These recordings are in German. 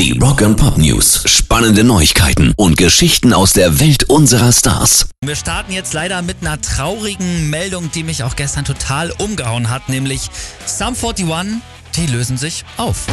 Die Rock and Pop News. Spannende Neuigkeiten und Geschichten aus der Welt unserer Stars. Wir starten jetzt leider mit einer traurigen Meldung, die mich auch gestern total umgehauen hat, nämlich Sum 41, die lösen sich auf.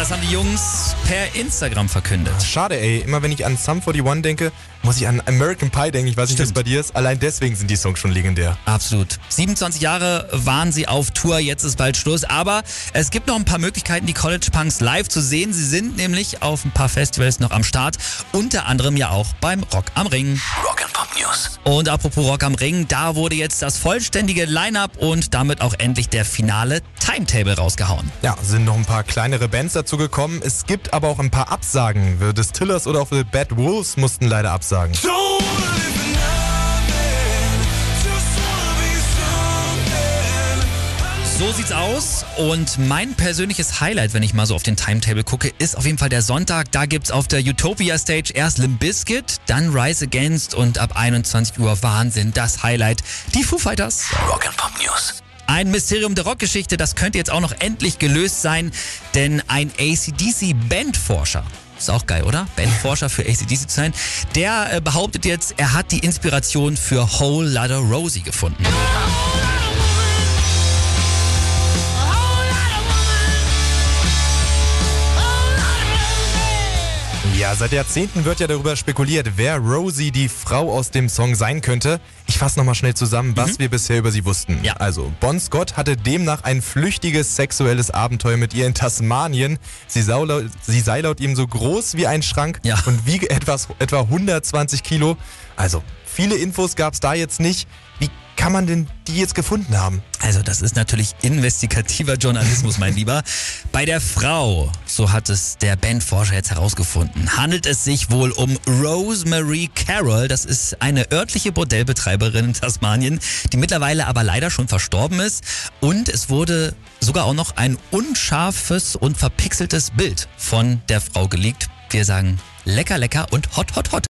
Das haben die Jungs per Instagram verkündet. Schade, ey. Immer wenn ich an Sum 41 denke, muss ich an American Pie denken. Ich weiß nicht, Stimmt. bei dir ist. Allein deswegen sind die Songs schon legendär. Absolut. 27 Jahre waren sie auf Tour, jetzt ist bald Schluss. Aber es gibt noch ein paar Möglichkeiten, die College Punks live zu sehen. Sie sind nämlich auf ein paar Festivals noch am Start. Unter anderem ja auch beim Rock am Ring. Rock and Pop News. Und apropos Rock am Ring, da wurde jetzt das vollständige Line-Up und damit auch endlich der finale Timetable rausgehauen. Ja, sind noch ein paar kleinere Bands dazu gekommen. Es gibt aber auch ein paar Absagen. The Distillers oder auch The Bad Wolves mussten leider absagen. So sieht's aus. Und mein persönliches Highlight, wenn ich mal so auf den Timetable gucke, ist auf jeden Fall der Sonntag. Da gibt's auf der Utopia Stage erst Limp Bizkit, dann Rise Against und ab 21 Uhr Wahnsinn, das Highlight, die Foo Fighters. Rock and Pop News. Ein Mysterium der Rockgeschichte, das könnte jetzt auch noch endlich gelöst sein, denn ein ACDC-Bandforscher, ist auch geil, oder? Bandforscher für ACDC zu sein, der äh, behauptet jetzt, er hat die Inspiration für Whole Lotta Rosie gefunden. Ja, seit Jahrzehnten wird ja darüber spekuliert, wer Rosie, die Frau aus dem Song, sein könnte. Ich fasse nochmal schnell zusammen, was wir bisher über sie wussten. Ja. Also, Bon Scott hatte demnach ein flüchtiges sexuelles Abenteuer mit ihr in Tasmanien. Sie, laut, sie sei laut ihm so groß wie ein Schrank Ja. und wiege etwas, etwa 120 Kilo. Also, viele Infos gab es da jetzt nicht. Wie kann man denn die jetzt gefunden haben? Also das ist natürlich investigativer Journalismus, mein Lieber. Bei der Frau, so hat es der Bandforscher jetzt herausgefunden, handelt es sich wohl um Rosemary Carroll. Das ist eine örtliche Bordellbetreiberin in Tasmanien, die mittlerweile aber leider schon verstorben ist. Und es wurde sogar auch noch ein unscharfes und verpixeltes Bild von der Frau geleakt. Wir sagen lecker, lecker und hot, hot, hot.